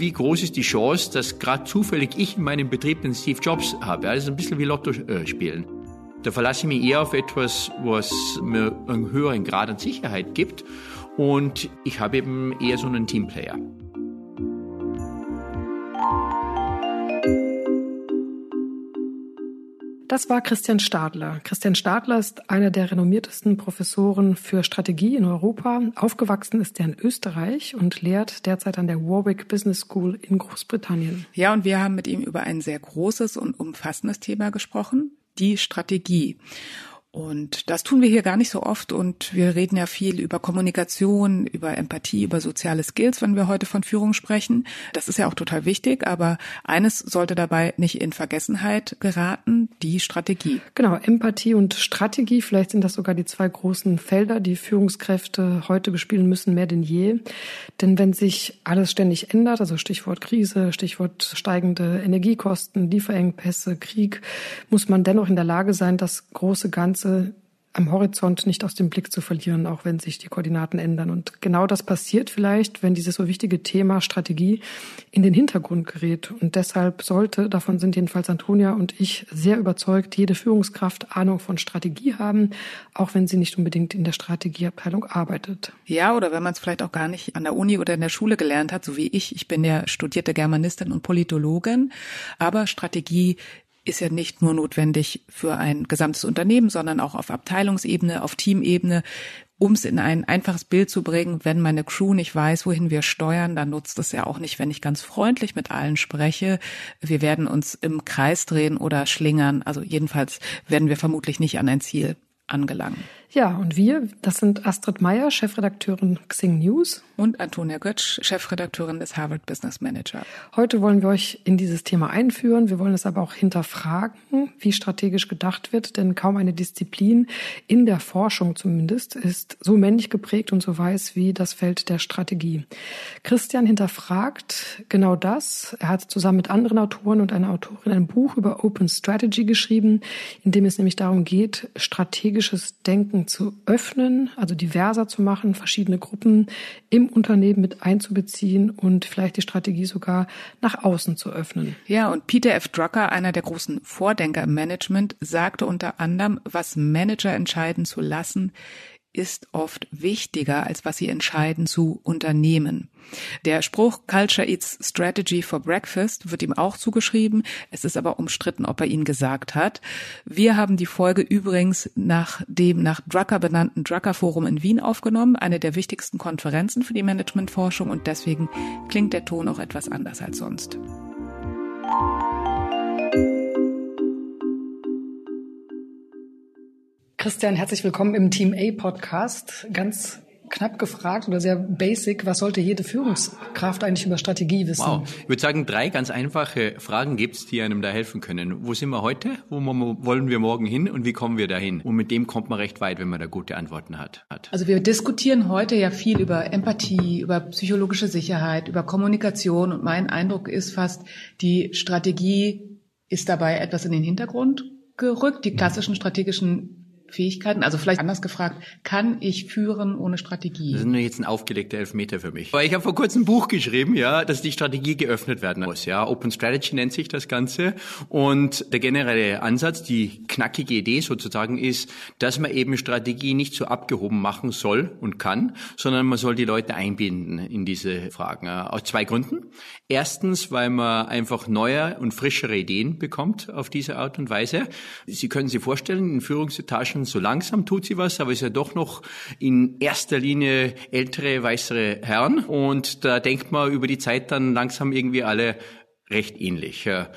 wie groß ist die Chance, dass gerade zufällig ich in meinem Betrieb den Steve Jobs habe. Ist ein bisschen wie Lotto äh, spielen. Da verlasse ich mich eher auf etwas, was mir einen höheren Grad an Sicherheit gibt. Und ich habe eben eher so einen Teamplayer. Das war Christian Stadler. Christian Stadler ist einer der renommiertesten Professoren für Strategie in Europa. Aufgewachsen ist er in Österreich und lehrt derzeit an der Warwick Business School in Großbritannien. Ja, und wir haben mit ihm über ein sehr großes und umfassendes Thema gesprochen, die Strategie. Und das tun wir hier gar nicht so oft und wir reden ja viel über Kommunikation, über Empathie, über soziale Skills, wenn wir heute von Führung sprechen. Das ist ja auch total wichtig, aber eines sollte dabei nicht in Vergessenheit geraten, die Strategie. Genau, Empathie und Strategie, vielleicht sind das sogar die zwei großen Felder, die Führungskräfte heute bespielen müssen, mehr denn je. Denn wenn sich alles ständig ändert, also Stichwort Krise, Stichwort steigende Energiekosten, Lieferengpässe, Krieg, muss man dennoch in der Lage sein, das große Ganze Ganze am Horizont nicht aus dem Blick zu verlieren, auch wenn sich die Koordinaten ändern. Und genau das passiert vielleicht, wenn dieses so wichtige Thema Strategie in den Hintergrund gerät. Und deshalb sollte, davon sind jedenfalls Antonia und ich sehr überzeugt, jede Führungskraft Ahnung von Strategie haben, auch wenn sie nicht unbedingt in der Strategieabteilung arbeitet. Ja, oder wenn man es vielleicht auch gar nicht an der Uni oder in der Schule gelernt hat, so wie ich. Ich bin ja studierte Germanistin und Politologin, aber Strategie ist ja nicht nur notwendig für ein gesamtes Unternehmen, sondern auch auf Abteilungsebene, auf Teamebene. Um es in ein einfaches Bild zu bringen, wenn meine Crew nicht weiß, wohin wir steuern, dann nutzt es ja auch nicht, wenn ich ganz freundlich mit allen spreche. Wir werden uns im Kreis drehen oder schlingern. Also jedenfalls werden wir vermutlich nicht an ein Ziel angelangen. Ja, und wir, das sind Astrid Meyer, Chefredakteurin Xing News. Und Antonia Götsch, Chefredakteurin des Harvard Business Manager. Heute wollen wir euch in dieses Thema einführen. Wir wollen es aber auch hinterfragen, wie strategisch gedacht wird, denn kaum eine Disziplin, in der Forschung zumindest, ist so männlich geprägt und so weiß wie das Feld der Strategie. Christian hinterfragt genau das. Er hat zusammen mit anderen Autoren und einer Autorin ein Buch über Open Strategy geschrieben, in dem es nämlich darum geht, strategisches Denken Denken zu öffnen, also diverser zu machen, verschiedene Gruppen im Unternehmen mit einzubeziehen und vielleicht die Strategie sogar nach außen zu öffnen. Ja, und Peter F. Drucker, einer der großen Vordenker im Management, sagte unter anderem, was Manager entscheiden zu lassen, ist oft wichtiger, als was sie entscheiden zu unternehmen. Der Spruch Culture Eats Strategy for Breakfast wird ihm auch zugeschrieben. Es ist aber umstritten, ob er ihn gesagt hat. Wir haben die Folge übrigens nach dem nach Drucker benannten Drucker Forum in Wien aufgenommen, eine der wichtigsten Konferenzen für die Managementforschung und deswegen klingt der Ton auch etwas anders als sonst. Christian, herzlich willkommen im Team A Podcast. Ganz knapp gefragt oder sehr basic, was sollte jede Führungskraft eigentlich über Strategie wissen? Wow. Ich würde sagen, drei ganz einfache Fragen gibt's, die einem da helfen können. Wo sind wir heute? Wo wollen wir morgen hin? Und wie kommen wir dahin? Und mit dem kommt man recht weit, wenn man da gute Antworten hat. Also wir diskutieren heute ja viel über Empathie, über psychologische Sicherheit, über Kommunikation. Und mein Eindruck ist fast, die Strategie ist dabei etwas in den Hintergrund gerückt. Die klassischen strategischen Fähigkeiten? Also vielleicht anders gefragt, kann ich führen ohne Strategie? Das ist nur jetzt ein aufgelegter Elfmeter für mich. Weil ich habe vor kurzem ein Buch geschrieben, ja, dass die Strategie geöffnet werden muss. Ja, Open Strategy nennt sich das Ganze. Und der generelle Ansatz, die knackige Idee sozusagen ist, dass man eben Strategie nicht so abgehoben machen soll und kann, sondern man soll die Leute einbinden in diese Fragen. Aus zwei Gründen. Erstens, weil man einfach neue und frischere Ideen bekommt auf diese Art und Weise. Sie können sich vorstellen, in Führungsetagen Menschen, so langsam tut sie was, aber es ist ja doch noch in erster Linie ältere, weißere Herren. Und da denkt man über die Zeit dann langsam irgendwie alle recht ähnlich. Der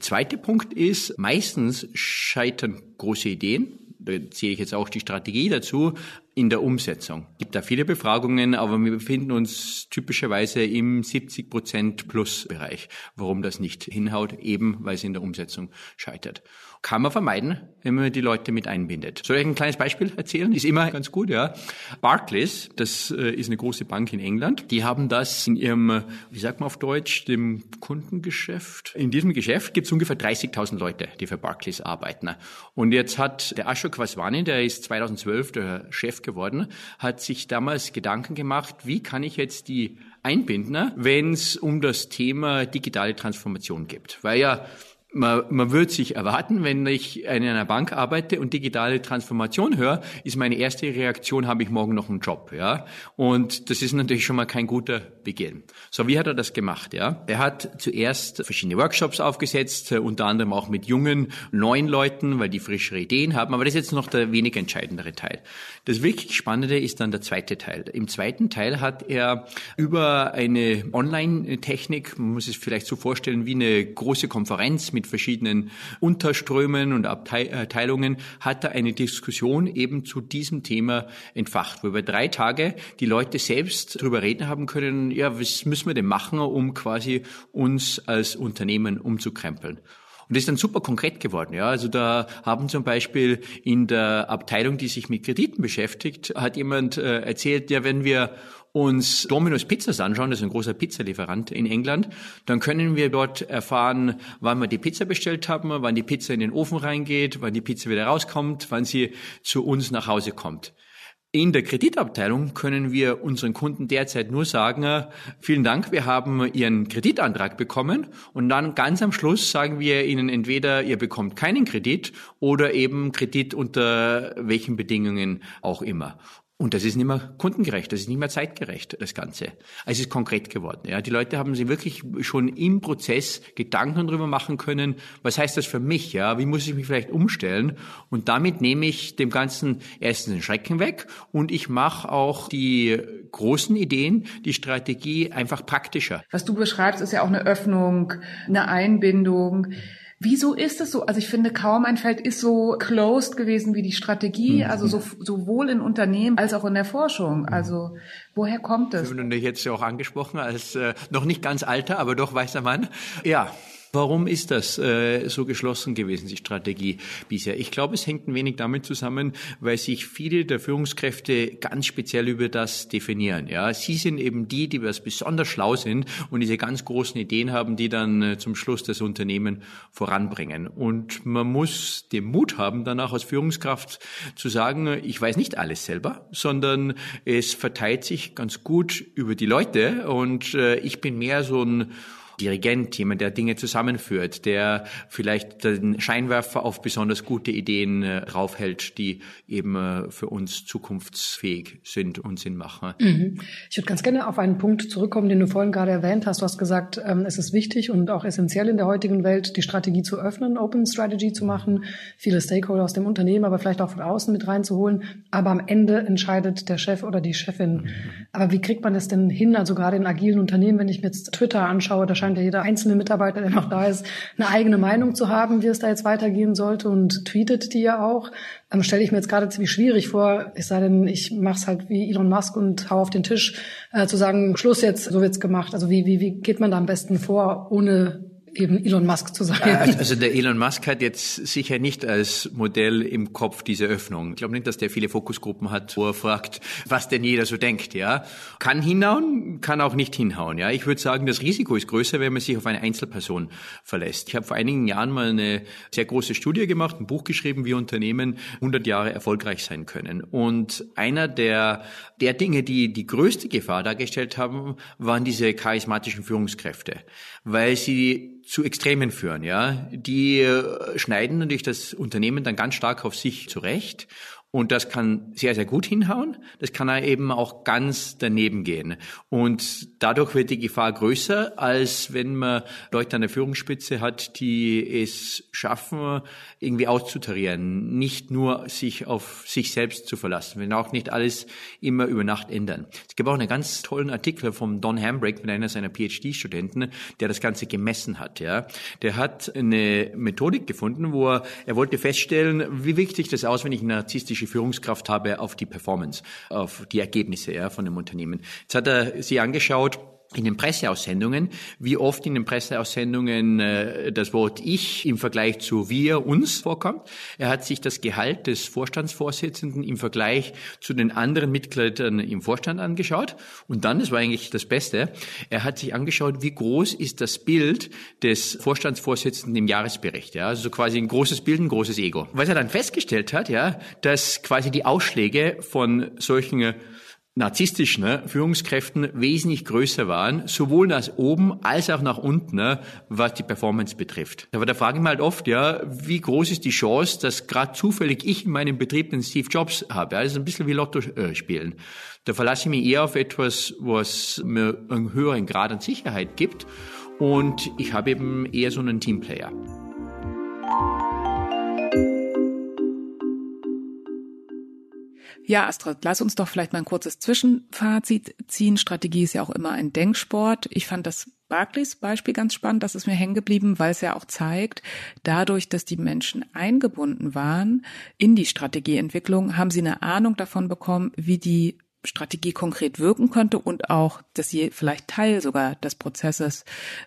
zweite Punkt ist, meistens scheitern große Ideen. Da zähle ich jetzt auch die Strategie dazu, in der Umsetzung. Es gibt da viele Befragungen, aber wir befinden uns typischerweise im 70 Prozent Plus Bereich. Warum das nicht hinhaut? Eben, weil es in der Umsetzung scheitert kann man vermeiden, wenn man die Leute mit einbindet. Soll ich ein kleines Beispiel erzählen? Ist immer ganz gut, ja. Barclays, das äh, ist eine große Bank in England, die haben das in ihrem, wie sagt man auf Deutsch, dem Kundengeschäft. In diesem Geschäft gibt es ungefähr 30.000 Leute, die für Barclays arbeiten. Und jetzt hat der Ashok Vaswani, der ist 2012 der Chef geworden, hat sich damals Gedanken gemacht, wie kann ich jetzt die einbinden, wenn es um das Thema digitale Transformation geht. Weil ja man, man wird sich erwarten, wenn ich in einer Bank arbeite und digitale Transformation höre, ist meine erste Reaktion, habe ich morgen noch einen Job, ja? Und das ist natürlich schon mal kein guter Beginn. So, wie hat er das gemacht, ja? Er hat zuerst verschiedene Workshops aufgesetzt, äh, unter anderem auch mit jungen, neuen Leuten, weil die frischere Ideen haben, aber das ist jetzt noch der wenig entscheidendere Teil. Das wirklich Spannende ist dann der zweite Teil. Im zweiten Teil hat er über eine Online-Technik, man muss es vielleicht so vorstellen, wie eine große Konferenz mit mit verschiedenen Unterströmen und Abteilungen, hat er eine Diskussion eben zu diesem Thema entfacht, wo über drei Tage die Leute selbst darüber reden haben können, ja, was müssen wir denn machen, um quasi uns als Unternehmen umzukrempeln. Und das ist dann super konkret geworden. Ja, also da haben zum Beispiel in der Abteilung, die sich mit Krediten beschäftigt, hat jemand äh, erzählt, ja, wenn wir uns Domino's Pizzas anschauen, das ist ein großer Pizzalieferant in England, dann können wir dort erfahren, wann wir die Pizza bestellt haben, wann die Pizza in den Ofen reingeht, wann die Pizza wieder rauskommt, wann sie zu uns nach Hause kommt. In der Kreditabteilung können wir unseren Kunden derzeit nur sagen, vielen Dank, wir haben Ihren Kreditantrag bekommen und dann ganz am Schluss sagen wir Ihnen entweder, ihr bekommt keinen Kredit oder eben Kredit unter welchen Bedingungen auch immer. Und das ist nicht mehr kundengerecht, das ist nicht mehr zeitgerecht, das Ganze. Also es ist konkret geworden. Ja. Die Leute haben sich wirklich schon im Prozess Gedanken darüber machen können, was heißt das für mich, ja, wie muss ich mich vielleicht umstellen? Und damit nehme ich dem Ganzen erstens den Schrecken weg und ich mache auch die großen Ideen, die Strategie einfach praktischer. Was du beschreibst, ist ja auch eine Öffnung, eine Einbindung. Wieso ist es so? Also ich finde, kaum ein Feld ist so closed gewesen wie die Strategie, mhm. also so, sowohl in Unternehmen als auch in der Forschung. Mhm. Also woher kommt das? Ich bin jetzt ja auch angesprochen als äh, noch nicht ganz alter, aber doch weißer Mann. Ja, Warum ist das äh, so geschlossen gewesen, die Strategie bisher? Ich glaube, es hängt ein wenig damit zusammen, weil sich viele der Führungskräfte ganz speziell über das definieren. Ja, sie sind eben die, die was besonders schlau sind und diese ganz großen Ideen haben, die dann äh, zum Schluss das Unternehmen voranbringen. Und man muss den Mut haben, danach als Führungskraft zu sagen, ich weiß nicht alles selber, sondern es verteilt sich ganz gut über die Leute und äh, ich bin mehr so ein Dirigent, jemand, der Dinge zusammenführt, der vielleicht den Scheinwerfer auf besonders gute Ideen äh, raufhält, die eben äh, für uns zukunftsfähig sind und Sinn machen. Mhm. Ich würde ganz gerne auf einen Punkt zurückkommen, den du vorhin gerade erwähnt hast. Du hast gesagt, ähm, es ist wichtig und auch essentiell in der heutigen Welt, die Strategie zu öffnen, Open Strategy zu machen, viele Stakeholder aus dem Unternehmen, aber vielleicht auch von außen mit reinzuholen. Aber am Ende entscheidet der Chef oder die Chefin. Mhm. Aber wie kriegt man das denn hin? Also gerade in agilen Unternehmen, wenn ich mir jetzt Twitter anschaue, da scheint ja jeder einzelne Mitarbeiter, der noch da ist, eine eigene Meinung zu haben, wie es da jetzt weitergehen sollte und tweetet die ja auch. Dann stelle ich mir jetzt gerade ziemlich schwierig vor, es sei denn, ich mache es halt wie Elon Musk und hau auf den Tisch, äh, zu sagen, Schluss jetzt, so wird's gemacht. Also wie, wie, wie geht man da am besten vor, ohne eben Elon Musk zu sein. Also der Elon Musk hat jetzt sicher nicht als Modell im Kopf diese Öffnung. Ich glaube nicht, dass der viele Fokusgruppen hat, wo er fragt, was denn jeder so denkt, ja. Kann hinhauen, kann auch nicht hinhauen, ja. Ich würde sagen, das Risiko ist größer, wenn man sich auf eine Einzelperson verlässt. Ich habe vor einigen Jahren mal eine sehr große Studie gemacht, ein Buch geschrieben, wie Unternehmen 100 Jahre erfolgreich sein können. Und einer der, der Dinge, die die größte Gefahr dargestellt haben, waren diese charismatischen Führungskräfte, weil sie zu Extremen führen, ja. Die äh, schneiden natürlich das Unternehmen dann ganz stark auf sich zurecht und das kann sehr, sehr gut hinhauen. Das kann eben auch ganz daneben gehen. Und dadurch wird die Gefahr größer, als wenn man Leute an der Führungsspitze hat, die es schaffen, irgendwie auszutarieren. Nicht nur sich auf sich selbst zu verlassen. wenn auch nicht alles immer über Nacht ändern. Es gibt auch einen ganz tollen Artikel vom Don Hambrick mit einer seiner PhD-Studenten, der das Ganze gemessen hat, ja. Der hat eine Methodik gefunden, wo er, er wollte feststellen, wie wichtig das aus, wenn ich narzisstische strategische Führungskraft habe auf die Performance, auf die Ergebnisse ja, von dem Unternehmen. Jetzt hat er sie angeschaut in den Presseaussendungen, wie oft in den Presseaussendungen äh, das Wort ich im Vergleich zu wir, uns vorkommt. Er hat sich das Gehalt des Vorstandsvorsitzenden im Vergleich zu den anderen Mitgliedern im Vorstand angeschaut. Und dann, das war eigentlich das Beste, er hat sich angeschaut, wie groß ist das Bild des Vorstandsvorsitzenden im Jahresbericht. Ja? Also quasi ein großes Bild, ein großes Ego. Was er dann festgestellt hat, ja, dass quasi die Ausschläge von solchen narzisstischen ne, Führungskräften wesentlich größer waren, sowohl nach oben als auch nach unten, ne, was die Performance betrifft. Aber da frage ich mich halt oft, ja, wie groß ist die Chance, dass gerade zufällig ich in meinem Betrieb den Steve Jobs habe? Ja, das ist ein bisschen wie Lotto äh, spielen. Da verlasse ich mich eher auf etwas, was mir einen höheren Grad an Sicherheit gibt. Und ich habe eben eher so einen Teamplayer. Ja, Astrid, lass uns doch vielleicht mal ein kurzes Zwischenfazit ziehen. Strategie ist ja auch immer ein Denksport. Ich fand das Barclays Beispiel ganz spannend, das ist mir hängen geblieben, weil es ja auch zeigt, dadurch, dass die Menschen eingebunden waren in die Strategieentwicklung, haben sie eine Ahnung davon bekommen, wie die Strategie konkret wirken könnte und auch, dass sie vielleicht Teil sogar des Prozesses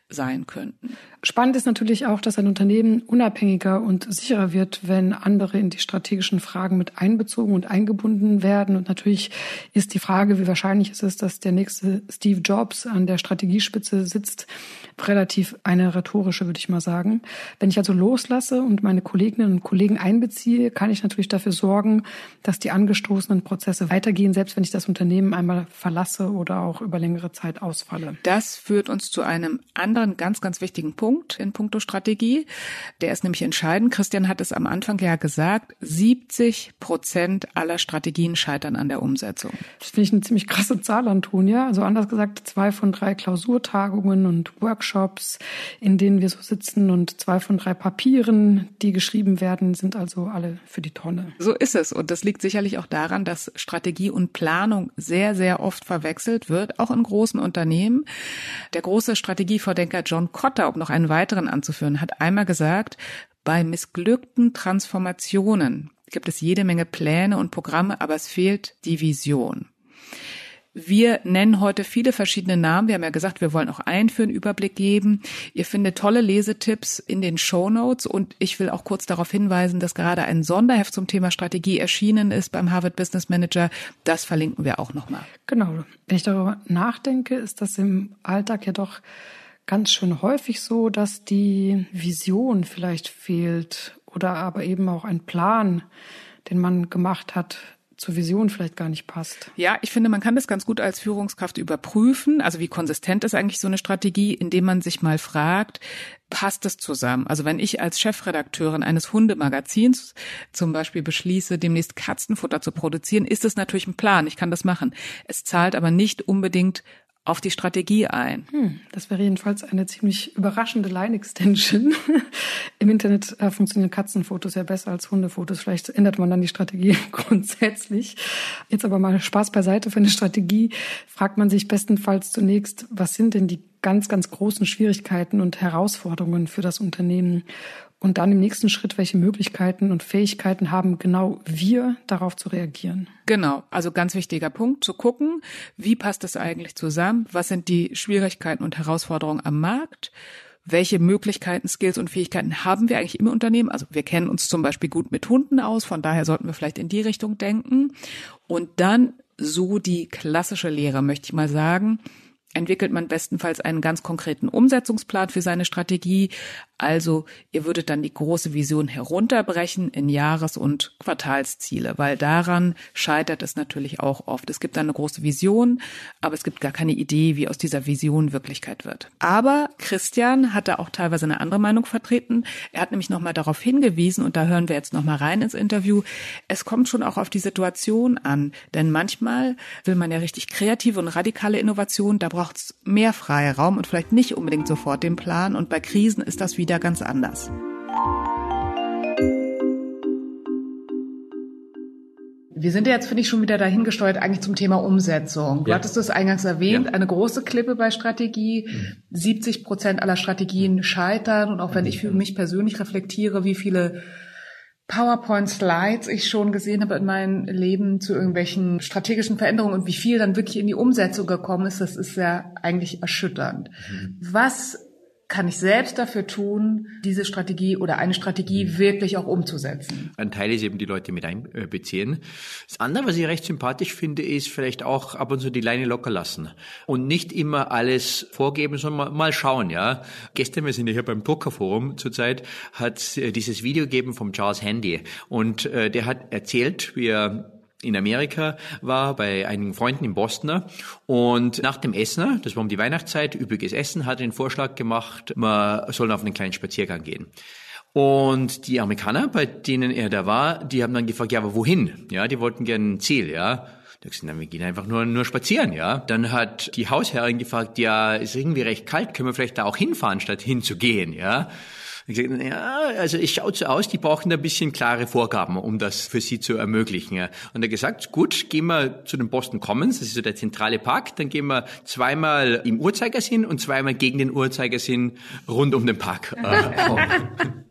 sein könnten. Spannend ist natürlich auch, dass ein Unternehmen unabhängiger und sicherer wird, wenn andere in die strategischen Fragen mit einbezogen und eingebunden werden. Und natürlich ist die Frage, wie wahrscheinlich ist es, dass der nächste Steve Jobs an der Strategiespitze sitzt, relativ eine rhetorische, würde ich mal sagen. Wenn ich also loslasse und meine Kolleginnen und Kollegen einbeziehe, kann ich natürlich dafür sorgen, dass die angestoßenen Prozesse weitergehen, selbst wenn ich das Unternehmen einmal verlasse oder auch über längere Zeit ausfalle. Das führt uns zu einem anderen ganz, ganz wichtigen Punkt in puncto Strategie. Der ist nämlich entscheidend. Christian hat es am Anfang ja gesagt, 70 Prozent aller Strategien scheitern an der Umsetzung. Das finde ich eine ziemlich krasse Zahl, Antonia. Also anders gesagt, zwei von drei Klausurtagungen und Workshops, in denen wir so sitzen und zwei von drei Papieren, die geschrieben werden, sind also alle für die Tonne. So ist es. Und das liegt sicherlich auch daran, dass Strategie und Planung Planung sehr, sehr oft verwechselt wird, auch in großen Unternehmen. Der große Strategievordenker John Cotter, um noch einen weiteren anzuführen, hat einmal gesagt, bei missglückten Transformationen gibt es jede Menge Pläne und Programme, aber es fehlt die Vision. Wir nennen heute viele verschiedene Namen. Wir haben ja gesagt, wir wollen auch einführen, Überblick geben. Ihr findet tolle Lesetipps in den Show Notes und ich will auch kurz darauf hinweisen, dass gerade ein Sonderheft zum Thema Strategie erschienen ist beim Harvard Business Manager. Das verlinken wir auch nochmal. Genau. Wenn ich darüber nachdenke, ist das im Alltag ja doch ganz schön häufig so, dass die Vision vielleicht fehlt oder aber eben auch ein Plan, den man gemacht hat, zur Vision vielleicht gar nicht passt. Ja, ich finde, man kann das ganz gut als Führungskraft überprüfen. Also wie konsistent ist eigentlich so eine Strategie, indem man sich mal fragt, passt es zusammen? Also wenn ich als Chefredakteurin eines Hundemagazins zum Beispiel beschließe, demnächst Katzenfutter zu produzieren, ist es natürlich ein Plan. Ich kann das machen. Es zahlt aber nicht unbedingt auf die Strategie ein. Hm, das wäre jedenfalls eine ziemlich überraschende Line-Extension. Im Internet äh, funktionieren Katzenfotos ja besser als Hundefotos. Vielleicht ändert man dann die Strategie grundsätzlich. Jetzt aber mal Spaß beiseite für eine Strategie. Fragt man sich bestenfalls zunächst, was sind denn die ganz, ganz großen Schwierigkeiten und Herausforderungen für das Unternehmen? Und dann im nächsten Schritt, welche Möglichkeiten und Fähigkeiten haben genau wir darauf zu reagieren? Genau, also ganz wichtiger Punkt, zu gucken, wie passt das eigentlich zusammen? Was sind die Schwierigkeiten und Herausforderungen am Markt? Welche Möglichkeiten, Skills und Fähigkeiten haben wir eigentlich im Unternehmen? Also wir kennen uns zum Beispiel gut mit Hunden aus, von daher sollten wir vielleicht in die Richtung denken. Und dann so die klassische Lehre, möchte ich mal sagen, entwickelt man bestenfalls einen ganz konkreten Umsetzungsplan für seine Strategie. Also ihr würdet dann die große Vision herunterbrechen in Jahres- und Quartalsziele, weil daran scheitert es natürlich auch oft. Es gibt eine große Vision, aber es gibt gar keine Idee, wie aus dieser Vision Wirklichkeit wird. Aber Christian hat da auch teilweise eine andere Meinung vertreten. Er hat nämlich nochmal darauf hingewiesen, und da hören wir jetzt nochmal rein ins Interview, es kommt schon auch auf die Situation an. Denn manchmal will man ja richtig kreative und radikale Innovation, da braucht es mehr Freiraum und vielleicht nicht unbedingt sofort den Plan. Und bei Krisen ist das wieder ganz anders. Wir sind ja jetzt, finde ich, schon wieder dahingesteuert eigentlich zum Thema Umsetzung. Du ja. hattest es eingangs erwähnt, ja. eine große Klippe bei Strategie. Mhm. 70 Prozent aller Strategien scheitern. Und auch wenn ich für mich persönlich reflektiere, wie viele PowerPoint-Slides ich schon gesehen habe in meinem Leben zu irgendwelchen strategischen Veränderungen und wie viel dann wirklich in die Umsetzung gekommen ist, das ist ja eigentlich erschütternd. Mhm. Was kann ich selbst dafür tun, diese Strategie oder eine Strategie mhm. wirklich auch umzusetzen. Ein Teil ist eben die Leute mit einbeziehen. Das andere, was ich recht sympathisch finde, ist vielleicht auch ab und zu die Leine locker lassen und nicht immer alles vorgeben, sondern mal, schauen, ja. Gestern, wir sind ja hier beim Druckerforum zurzeit, hat äh, dieses Video gegeben vom Charles Handy und äh, der hat erzählt, wie er in Amerika war, bei einigen Freunden in Boston. Und nach dem Essen, das war um die Weihnachtszeit, übriges Essen, hat er den Vorschlag gemacht, man soll auf einen kleinen Spaziergang gehen. Und die Amerikaner, bei denen er da war, die haben dann gefragt, ja, aber wohin? Ja, die wollten gerne ein Ziel, ja. Da gesagt, na, wir gehen einfach nur, nur spazieren, ja. Dann hat die Hausherrin gefragt, ja, ist irgendwie recht kalt, können wir vielleicht da auch hinfahren, statt hinzugehen, ja. Ich gesagt, ja, also es schaut so aus, die brauchen ein bisschen klare Vorgaben, um das für sie zu ermöglichen. Und er gesagt, gut, gehen wir zu den Boston Commons, das ist so der zentrale Park, dann gehen wir zweimal im Uhrzeigersinn und zweimal gegen den Uhrzeigersinn rund um den Park.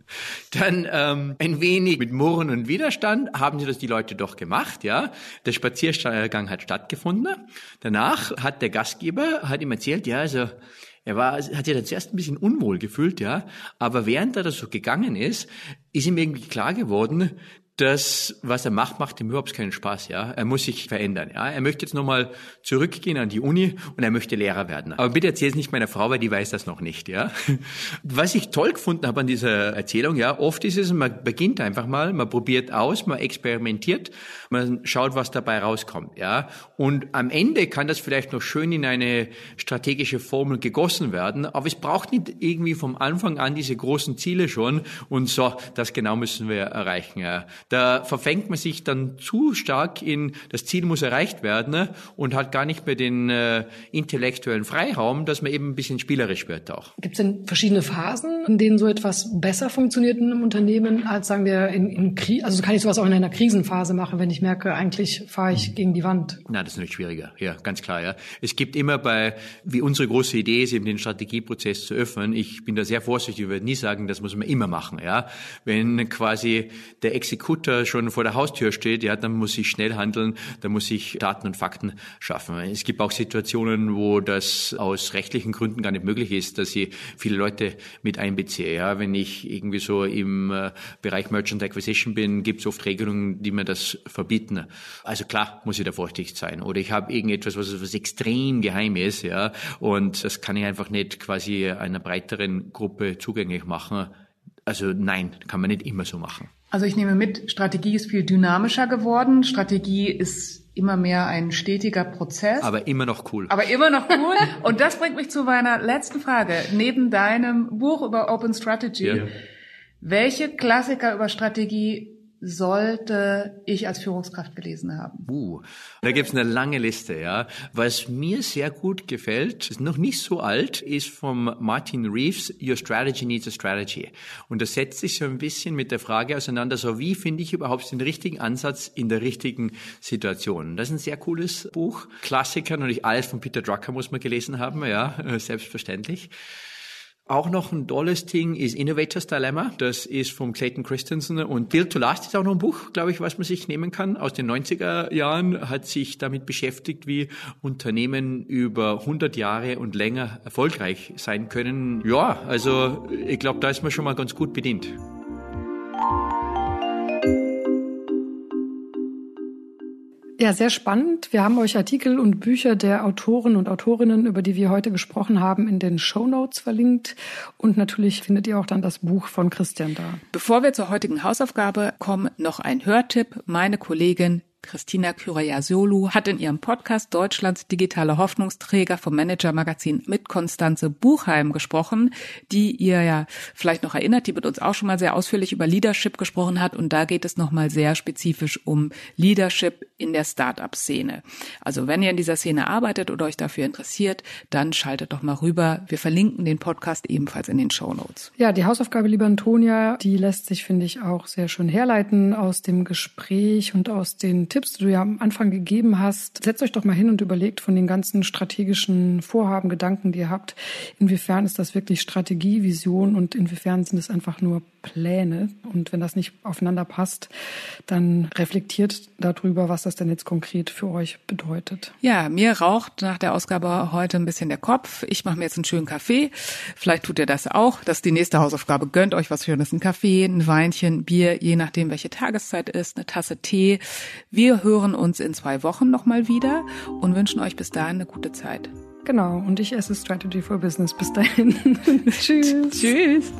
Dann ähm, ein wenig mit Murren und Widerstand haben sie das die Leute doch gemacht, ja. Der Spaziergang hat stattgefunden. Danach hat der Gastgeber hat ihm erzählt, ja, also er war, hat sich da zuerst ein bisschen unwohl gefühlt, ja. Aber während er das so gegangen ist, ist ihm irgendwie klar geworden, das, was er macht, macht ihm überhaupt keinen Spaß, ja. Er muss sich verändern, ja. Er möchte jetzt nochmal zurückgehen an die Uni und er möchte Lehrer werden. Aber bitte erzähl es nicht meiner Frau, weil die weiß das noch nicht, ja. Was ich toll gefunden habe an dieser Erzählung, ja, oft ist es, man beginnt einfach mal, man probiert aus, man experimentiert, man schaut, was dabei rauskommt, ja. Und am Ende kann das vielleicht noch schön in eine strategische Formel gegossen werden, aber es braucht nicht irgendwie vom Anfang an diese großen Ziele schon und so, das genau müssen wir erreichen, ja. Da verfängt man sich dann zu stark in, das Ziel muss erreicht werden ne? und hat gar nicht mehr den äh, intellektuellen Freiraum, dass man eben ein bisschen spielerisch wird auch. Gibt es denn verschiedene Phasen, in denen so etwas besser funktioniert in einem Unternehmen, als sagen wir in, in Krise? Also kann ich sowas auch in einer Krisenphase machen, wenn ich merke, eigentlich fahre ich gegen die Wand? Na, das ist natürlich schwieriger. Ja, ganz klar. Ja, es gibt immer bei, wie unsere große Idee ist, eben den Strategieprozess zu öffnen. Ich bin da sehr vorsichtig, ich würde nie sagen, das muss man immer machen. Ja, wenn quasi der Exekutiv Kutter schon vor der Haustür steht, ja, dann muss ich schnell handeln, dann muss ich Daten und Fakten schaffen. Es gibt auch Situationen, wo das aus rechtlichen Gründen gar nicht möglich ist, dass ich viele Leute mit einbeziehe. Ja, wenn ich irgendwie so im äh, Bereich Merchant Acquisition bin, gibt es oft Regelungen, die mir das verbieten. Also klar muss ich da vorsichtig sein. Oder ich habe irgendetwas, was, was extrem geheim ist, ja, und das kann ich einfach nicht quasi einer breiteren Gruppe zugänglich machen. Also nein, kann man nicht immer so machen. Also ich nehme mit, Strategie ist viel dynamischer geworden. Strategie ist immer mehr ein stetiger Prozess. Aber immer noch cool. Aber immer noch cool. Und das bringt mich zu meiner letzten Frage. Neben deinem Buch über Open Strategy, ja. welche Klassiker über Strategie sollte ich als Führungskraft gelesen haben? Uh, da gibt's eine lange Liste, ja. Was mir sehr gut gefällt, ist noch nicht so alt, ist vom Martin Reeves, Your Strategy Needs a Strategy. Und das setzt sich so ein bisschen mit der Frage auseinander, so wie finde ich überhaupt den richtigen Ansatz in der richtigen Situation. Das ist ein sehr cooles Buch. Klassiker, natürlich alles von Peter Drucker muss man gelesen haben, ja, selbstverständlich. Auch noch ein tolles Ding ist Innovators Dilemma. Das ist vom Clayton Christensen und Build to Last ist auch noch ein Buch, glaube ich, was man sich nehmen kann. Aus den 90er Jahren hat sich damit beschäftigt, wie Unternehmen über 100 Jahre und länger erfolgreich sein können. Ja, also ich glaube, da ist man schon mal ganz gut bedient. Ja, sehr spannend. Wir haben euch Artikel und Bücher der Autoren und Autorinnen, über die wir heute gesprochen haben, in den Show Notes verlinkt. Und natürlich findet ihr auch dann das Buch von Christian da. Bevor wir zur heutigen Hausaufgabe kommen, noch ein Hörtipp. Meine Kollegin Christina Kyrayasolu hat in ihrem Podcast Deutschlands digitale Hoffnungsträger vom Manager Magazin mit Konstanze Buchheim gesprochen, die ihr ja vielleicht noch erinnert, die mit uns auch schon mal sehr ausführlich über Leadership gesprochen hat und da geht es nochmal sehr spezifisch um Leadership in der Startup-Szene. Also wenn ihr in dieser Szene arbeitet oder euch dafür interessiert, dann schaltet doch mal rüber. Wir verlinken den Podcast ebenfalls in den Show Notes. Ja, die Hausaufgabe, lieber Antonia, die lässt sich, finde ich, auch sehr schön herleiten aus dem Gespräch und aus Tipps, die du ja am Anfang gegeben hast, setzt euch doch mal hin und überlegt von den ganzen strategischen Vorhaben, Gedanken, die ihr habt, inwiefern ist das wirklich Strategie, Vision und inwiefern sind es einfach nur Pläne. Und wenn das nicht aufeinander passt, dann reflektiert darüber, was das denn jetzt konkret für euch bedeutet. Ja, mir raucht nach der Ausgabe heute ein bisschen der Kopf. Ich mache mir jetzt einen schönen Kaffee. Vielleicht tut ihr das auch. Das ist die nächste Hausaufgabe. Gönnt euch was Schönes. Ein Kaffee, ein Weinchen, Bier, je nachdem, welche Tageszeit ist, eine Tasse Tee. Wir hören uns in zwei Wochen nochmal wieder und wünschen euch bis dahin eine gute Zeit. Genau, und ich esse Strategy for Business. Bis dahin. Tschüss. Tschüss.